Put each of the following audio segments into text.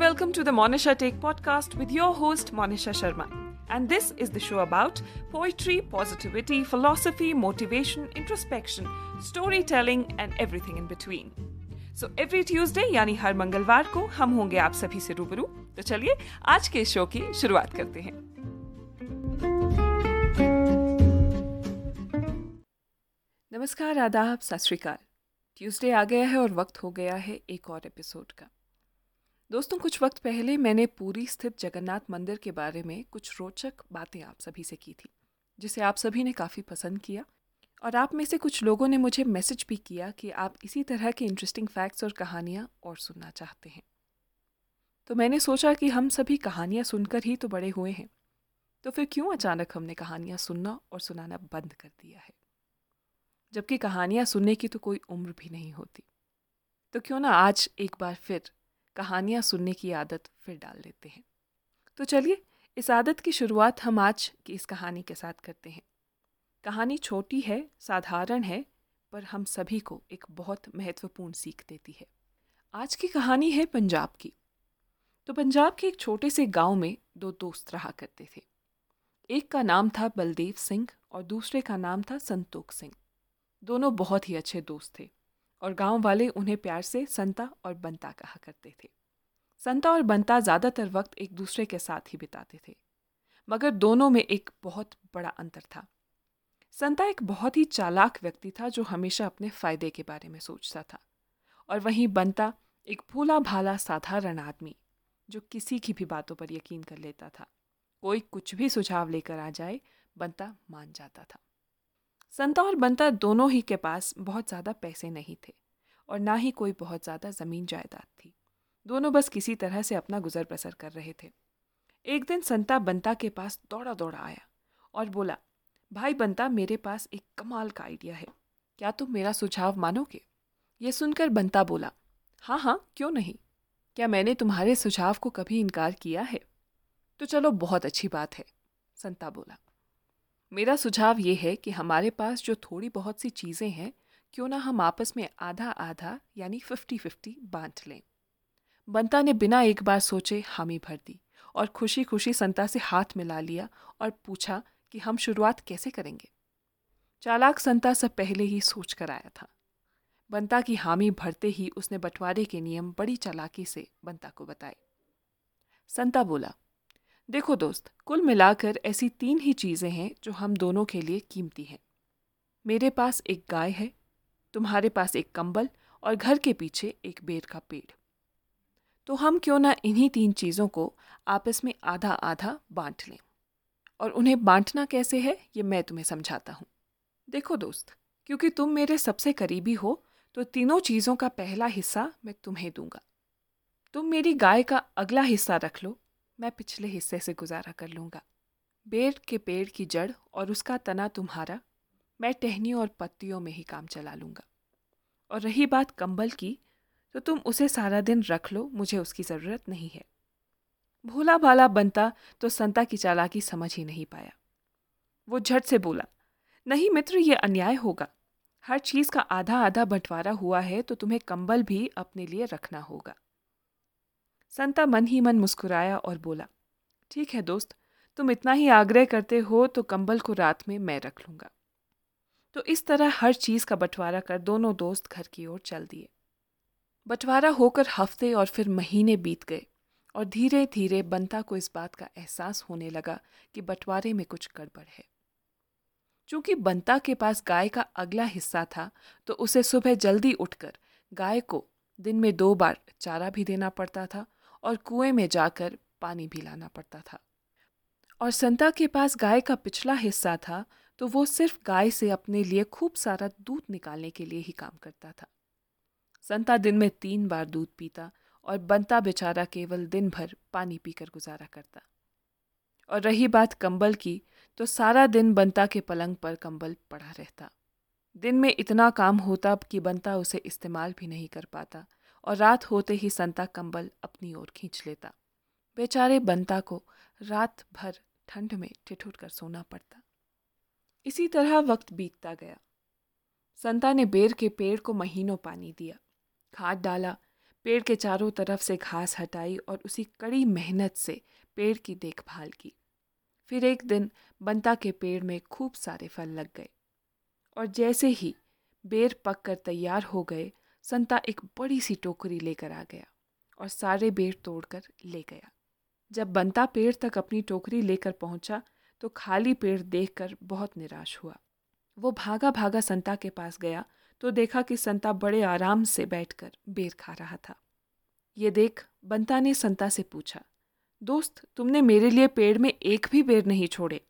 welcome to the Monisha Take podcast with your host Monisha Sharma. And this is the show about poetry, positivity, philosophy, motivation, introspection, storytelling and everything in between. So every Tuesday यानी हर मंगलवार को हम होंगे आप सभी से रूबरू तो चलिए आज के शो की शुरुआत करते हैं नमस्कार आदाब सत श्रीकाल ट्यूसडे आ गया है और वक्त हो गया है एक और एपिसोड का दोस्तों, कुछ वक्त पहले मैंने पूरी स्थित जगन्नाथ मंदिर के बारे में कुछ रोचक बातें आप सभी से की थी, जिसे आप सभी ने काफ़ी पसंद किया और आप में से कुछ लोगों ने मुझे मैसेज भी किया कि आप इसी तरह के इंटरेस्टिंग फैक्ट्स और कहानियाँ और सुनना चाहते हैं। तो मैंने सोचा कि हम सभी कहानियाँ सुनकर ही तो बड़े हुए हैं तो फिर क्यों अचानक हमने कहानियाँ सुनना और सुनाना बंद कर दिया है? जबकि कहानियाँ सुनने की तो कोई उम्र भी नहीं होती। तो क्यों ना आज एक बार फिर कहानियाँ सुनने की आदत फिर डाल लेते हैं। तो चलिए, इस आदत की शुरुआत हम आज की इस कहानी के साथ करते हैं। कहानी छोटी है, साधारण है, पर हम सभी को एक बहुत महत्वपूर्ण सीख देती है। आज की कहानी है पंजाब की। तो पंजाब के एक छोटे से गाँव में दो दोस्त रहा करते थे। एक का नाम था बलदेव सिंह और दूसरे का नाम था संतोख सिंह। दोनों बहुत ही अच्छे दोस्त थे। और गाँव वाले उन्हें प्यार से संता और बंता कहा करते थे। संता और बंता ज़्यादातर वक्त एक दूसरे के साथ ही बिताते थे, मगर दोनों में एक बहुत बड़ा अंतर था। संता एक बहुत ही चालाक व्यक्ति था जो हमेशा अपने फ़ायदे के बारे में सोचता था, और वहीं बंता एक भूला भाला साधारण आदमी, जो किसी की भी बातों पर यकीन कर लेता था। कोई कुछ भी सुझाव लेकर आ जाए, बंता मान जाता था। संता और बंता दोनों ही के पास बहुत ज़्यादा पैसे नहीं थे और ना ही कोई बहुत ज़्यादा ज़मीन जायदाद थी। दोनों बस किसी तरह से अपना गुजर बसर कर रहे थे। एक दिन संता बंता के पास दौड़ा दौड़ा आया और बोला, भाई बंता मेरे पास एक कमाल का आइडिया है। क्या तुम मेरा सुझाव मानोगे? ये सुनकर बंता बोला हाँ हाँ क्यों नहीं? क्या मैंने तुम्हारे सुझाव को कभी इनकार किया है? तो चलो, बहुत अच्छी बात है, संता बोला। मेरा सुझाव ये है कि हमारे पास जो थोड़ी बहुत सी चीज़ें हैं, क्यों ना हम आपस में आधा आधा यानी फिफ्टी फिफ्टी बांट लें। बंता ने बिना एक बार सोचे हामी भर दी और खुशी खुशी संता से हाथ मिला लिया और पूछा कि हम शुरुआत कैसे करेंगे। चालाक संता सब पहले ही सोच कर आया था। बंता की हामी भरते ही उसने बंटवारे के नियम बड़ी चालाकी से बंता को बताए। संता बोला देखो दोस्त, कुल मिलाकर ऐसी तीन ही चीज़ें हैं जो हम दोनों के लिए कीमती हैं। मेरे पास एक गाय है, तुम्हारे पास एक कंबल और घर के पीछे एक बेर का पेड़। तो हम क्यों ना इन्हीं तीन चीज़ों को आपस में आधा आधा बांट लें? और उन्हें बांटना कैसे है, ये मैं तुम्हें समझाता हूँ। देखो दोस्त, क्योंकि तुम मेरे सबसे करीबी हो तो तीनों चीज़ों का पहला हिस्सा मैं तुम्हें दूँगा। तुम मेरी गाय का अगला हिस्सा रख लो मैं पिछले हिस्से से गुजारा कर लूँगा। बेर के पेड़ की जड़ और उसका तना तुम्हारा, मैं टहनी और पत्तियों में ही काम चला लूँगा। और रही बात कंबल की तो तुम उसे सारा दिन रख लो, मुझे उसकी ज़रूरत नहीं है। भोला भाला बनता तो संता की चालाकी समझ ही नहीं पाया। वो झट से बोला, नहीं मित्र, ये अन्याय होगा। हर चीज़ का आधा आधा बंटवारा हुआ है तो तुम्हें कंबल भी अपने लिए रखना होगा। संता मन ही मन मुस्कुराया और बोला, ठीक है दोस्त, तुम इतना ही आग्रह करते हो तो कंबल को रात में मैं रख लूँगा तो इस तरह हर चीज़ का बंटवारा कर दोनों दोस्त घर की ओर चल दिए। बंटवारा होकर हफ़्ते और फिर महीने बीत गए और धीरे धीरे बंता को इस बात का एहसास होने लगा कि बंटवारे में कुछ गड़बड़ है। चूँकि बंता के पास गाय का अगला हिस्सा था तो उसे सुबह जल्दी उठकर गाय को दिन में दो बार चारा भी देना पड़ता था और कुएँ में जाकर पानी भी लाना पड़ता था। और संता के पास गाय का पिछला हिस्सा था तो वो सिर्फ़ गाय से अपने लिए खूब सारा दूध निकालने के लिए ही काम करता था। संता दिन में तीन बार दूध पीता और बनता बेचारा केवल दिन भर पानी पीकर गुजारा करता। और रही बात कंबल की तो सारा दिन बनता के पलंग पर कंबल पड़ा रहता। दिन में इतना काम होता कि बनता उसे इस्तेमाल भी नहीं कर पाता। और रात होते ही संता कंबल अपनी ओर खींच लेता। बेचारे बंता को रात भर ठंड में ठिठुर कर सोना पड़ता। इसी तरह वक्त बीतता गया। संता ने बेर के पेड़ को महीनों पानी दिया। खाद डाला, पेड़ के चारों तरफ़ से घास हटाई और उसी कड़ी मेहनत से पेड़ की देखभाल की। फिर एक दिन बंता के पेड़ में खूब सारे फल लग गए और जैसे ही बेर पक कर तैयार हो गए संता एक बड़ी सी टोकरी लेकर आ गया और सारे बेर तोड़कर ले गया। जब बंता पेड़ तक अपनी टोकरी लेकर पहुँचा तो खाली पेड़ देखकर बहुत निराश हुआ। वो भागा भागा संता के पास गया तो देखा कि संता बड़े आराम से बैठकर बेर खा रहा था। ये देख बंता ने संता से पूछा, दोस्त, तुमने मेरे लिए पेड़ में एक भी बेर नहीं छोड़े?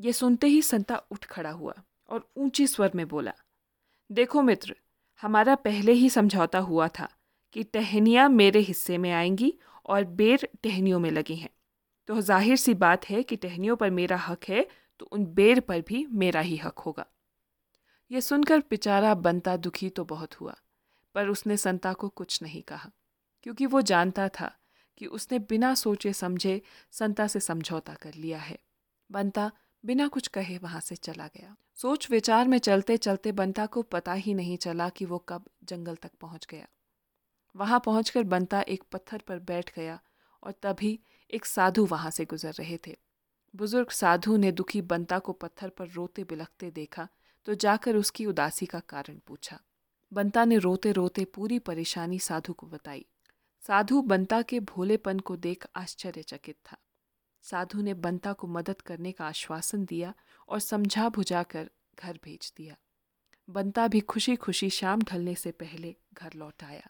ये सुनते ही संता उठ खड़ा हुआ और ऊँचे स्वर में बोला, देखो मित्र हमारा पहले ही समझौता हुआ था कि टहनियाँ मेरे हिस्से में आएँगी और बेर टहनियों में लगी हैं। तो ज़ाहिर सी बात है कि टहनियों पर मेरा हक है तो उन बेर पर भी मेरा ही हक होगा। यह सुनकर बेचारा बनता दुखी तो बहुत हुआ, पर उसने संता को कुछ नहीं कहा, क्योंकि वो जानता था कि उसने बिना सोचे समझे संता से समझौता कर लिया है। बनता बिना कुछ कहे वहाँ से चला गया। सोच विचार में चलते चलते बंता को पता ही नहीं चला कि वो कब जंगल तक पहुँच गया। वहाँ पहुंचकर बंता एक पत्थर पर बैठ गया और तभी एक साधु वहाँ से गुजर रहे थे। बुज़ुर्ग साधु ने दुखी बंता को पत्थर पर रोते बिलखते देखा तो जाकर उसकी उदासी का कारण पूछा। बंता ने रोते रोते पूरी परेशानी साधु को बताई। साधु बंता के भोलेपन को देख आश्चर्यचकित था। साधु ने बंता को मदद करने का आश्वासन दिया और समझा बुझाकर घर भेज दिया। बंता भी खुशी खुशी शाम ढलने से पहले घर लौट आया।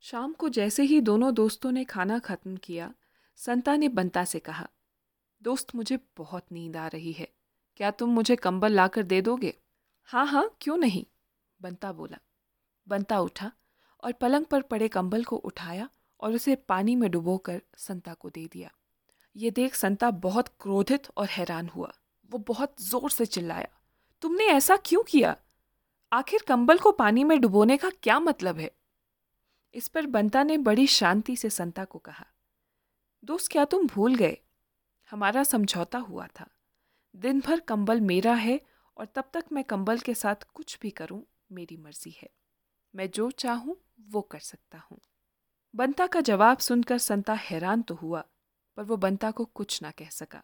शाम को जैसे ही दोनों दोस्तों ने खाना खत्म किया, संता ने बंता से कहा, दोस्त, मुझे बहुत नींद आ रही है। क्या तुम मुझे कंबल लाकर दे दोगे? हाँ हाँ क्यों नहीं? बंता बोला। बंता उठा और पलंग पर पड़े कंबल को उठाया और उसे पानी में डुबोकर संता को दे दिया। ये देख संता बहुत क्रोधित और हैरान हुआ। वो बहुत ज़ोर से चिल्लाया, तुमने ऐसा क्यों किया? आखिर कंबल को पानी में डुबोने का क्या मतलब है? इस पर बंता ने बड़ी शांति से संता को कहा, दोस्त, क्या तुम भूल गए? हमारा समझौता हुआ था। दिन भर कंबल मेरा है और तब तक मैं कंबल के साथ कुछ भी करूँ, मेरी मर्ज़ी है। मैं जो चाहूँ, वो कर सकता हूँ। बंता का जवाब सुनकर संता हैरान तो हुआ पर वो बंता को कुछ ना कह सका।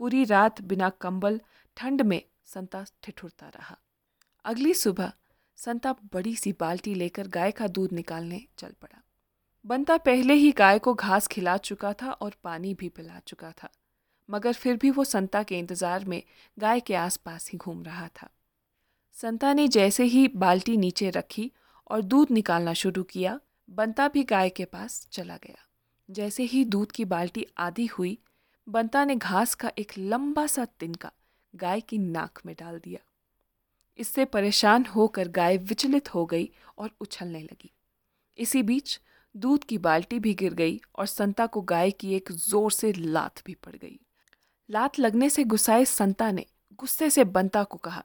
पूरी रात बिना कंबल, ठंड में संता ठिठुरता रहा। अगली सुबह संता बड़ी सी बाल्टी लेकर गाय का दूध निकालने चल पड़ा। बंता पहले ही गाय को घास खिला चुका था और पानी भी पिला चुका था, मगर फिर भी वो संता के इंतज़ार में गाय के आसपास ही घूम रहा था। संता ने जैसे ही बाल्टी नीचे रखी और दूध निकालना शुरू किया, बंता भी गाय के पास चला गया। जैसे ही दूध की बाल्टी आधी हुई, बंता ने घास का एक लंबा सा तिनका गाय की नाक में डाल दिया। इससे परेशान होकर गाय विचलित हो गई और उछलने लगी। इसी बीच दूध की बाल्टी भी गिर गई और संता को गाय की एक ज़ोर से लात भी पड़ गई। लात लगने से गुस्साए संता ने गुस्से से बंता को कहा,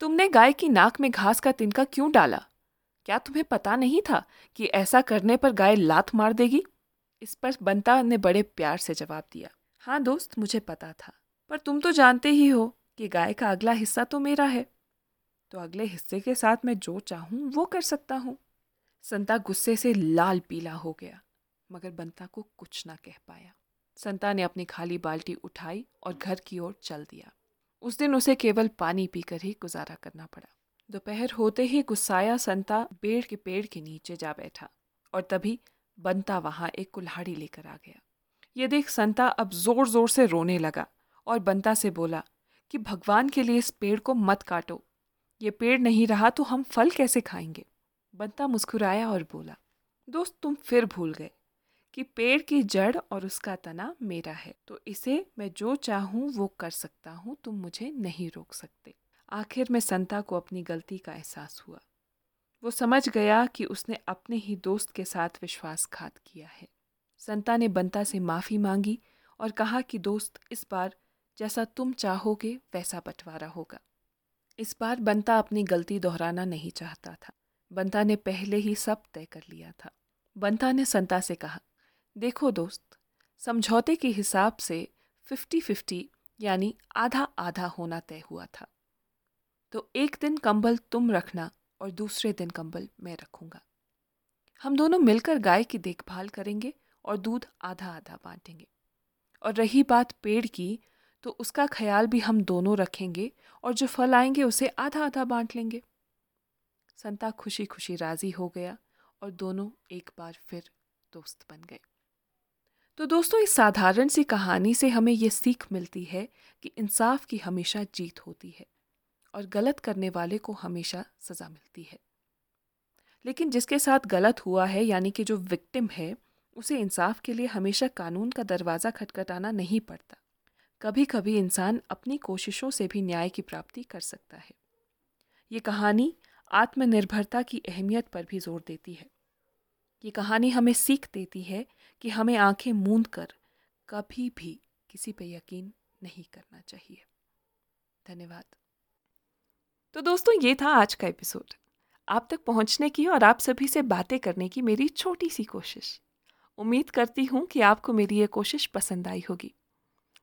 तुमने गाय की नाक में घास का तिनका क्यों डाला? क्या तुम्हें पता नहीं था कि ऐसा करने पर गाय लात मार देगी? इस पर बंता ने बड़े प्यार से जवाब दिया हाँ दोस्त, मुझे पता था, पर तुम तो जानते ही हो कि गाय का अगला हिस्सा तो मेरा है। तो अगले हिस्से के साथ मैं जो चाहूँ, वो कर सकता हूँ। संता गुस्से से लाल पीला हो गया, मगर बंता को कुछ ना कह पाया। संता ने अपनी खाली बाल्टी उठाई और घर की ओर चल दिया। उस दिन उसे केवल पानी पीकर ही गुजारा करना पड़ा। दोपहर होते ही गुस्साया संता बेड़ के पेड़ के नीचे जा बैठा और तभी बनता वहाँ एक कुल्हाड़ी लेकर आ गया। ये देख संता अब ज़ोर ज़ोर से रोने लगा और बनता से बोला कि भगवान के लिए इस पेड़ को मत काटो। ये पेड़ नहीं रहा तो हम फल कैसे खाएँगे? बनता मुस्कुराया और बोला, दोस्त, तुम फिर भूल गए कि पेड़ की जड़ और उसका तना मेरा है तो इसे मैं जो चाहूँ वो कर सकता हूँ, तुम मुझे नहीं रोक सकते। आखिर में संता को अपनी गलती का एहसास हुआ। वो समझ गया कि उसने अपने ही दोस्त के साथ विश्वासघात किया है। संता ने बंता से माफ़ी मांगी और कहा कि, दोस्त, इस बार जैसा तुम चाहोगे, वैसा बंटवारा होगा। इस बार बंता अपनी गलती दोहराना नहीं चाहता था। बंता ने पहले ही सब तय कर लिया था। बंता ने संता से कहा, देखो दोस्त, समझौते के हिसाब से फिफ्टी फिफ्टी यानी आधा आधा होना तय हुआ था। तो एक दिन कंबल तुम रखना और दूसरे दिन कंबल मैं रखूँगा। हम दोनों मिलकर गाय की देखभाल करेंगे और दूध आधा आधा बांटेंगे। और रही बात पेड़ की तो उसका ख्याल भी हम दोनों रखेंगे और जो फल आएँगे उसे आधा आधा बांट लेंगे। संता खुशी खुशी राज़ी हो गया और दोनों एक बार फिर दोस्त बन गए। तो दोस्तों, इस साधारण सी कहानी से हमें यह सीख मिलती है कि इंसाफ की हमेशा जीत होती है। और गलत करने वाले को हमेशा सज़ा मिलती है। लेकिन जिसके साथ गलत हुआ है, यानी कि जो विक्टिम है, उसे इंसाफ के लिए हमेशा कानून का दरवाज़ा खटखटाना नहीं पड़ता। कभी कभी इंसान अपनी कोशिशों से भी न्याय की प्राप्ति कर सकता है। ये कहानी आत्मनिर्भरता की अहमियत पर भी ज़ोर देती है। ये कहानी हमें सीख देती है कि हमें आँखें मूंद कर कभी भी किसी पे यकीन नहीं करना चाहिए। धन्यवाद। तो दोस्तों, ये था आज का एपिसोड। आप तक पहुँचने की और आप सभी से बातें करने की मेरी छोटी सी कोशिश। उम्मीद करती हूँ कि आपको मेरी ये कोशिश पसंद आई होगी।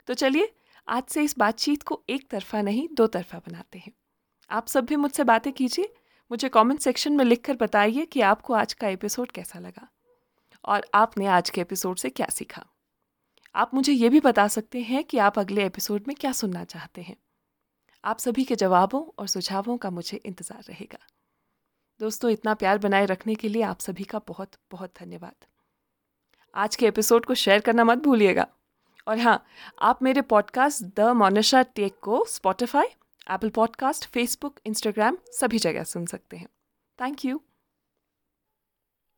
तो चलिए, आज से इस बातचीत को एक तरफा नहीं, दो तरफा बनाते हैं। आप सब भी मुझसे बातें कीजिए। मुझे कमेंट सेक्शन में लिखकर बताइए कि आपको आज का एपिसोड कैसा लगा और आपने आज के एपिसोड से क्या सीखा। आप मुझे ये भी बता सकते हैं कि आप अगले एपिसोड में क्या सुनना चाहते हैं। आप सभी के जवाबों और सुझावों का मुझे इंतज़ार रहेगा। दोस्तों, इतना प्यार बनाए रखने के लिए आप सभी का बहुत बहुत धन्यवाद। आज के एपिसोड को शेयर करना मत भूलिएगा। और हाँ आप मेरे पॉडकास्ट द मोनिशा टेक को Spotify Apple podcast Facebook Instagram सभी जगह सुन सकते हैं। Thank you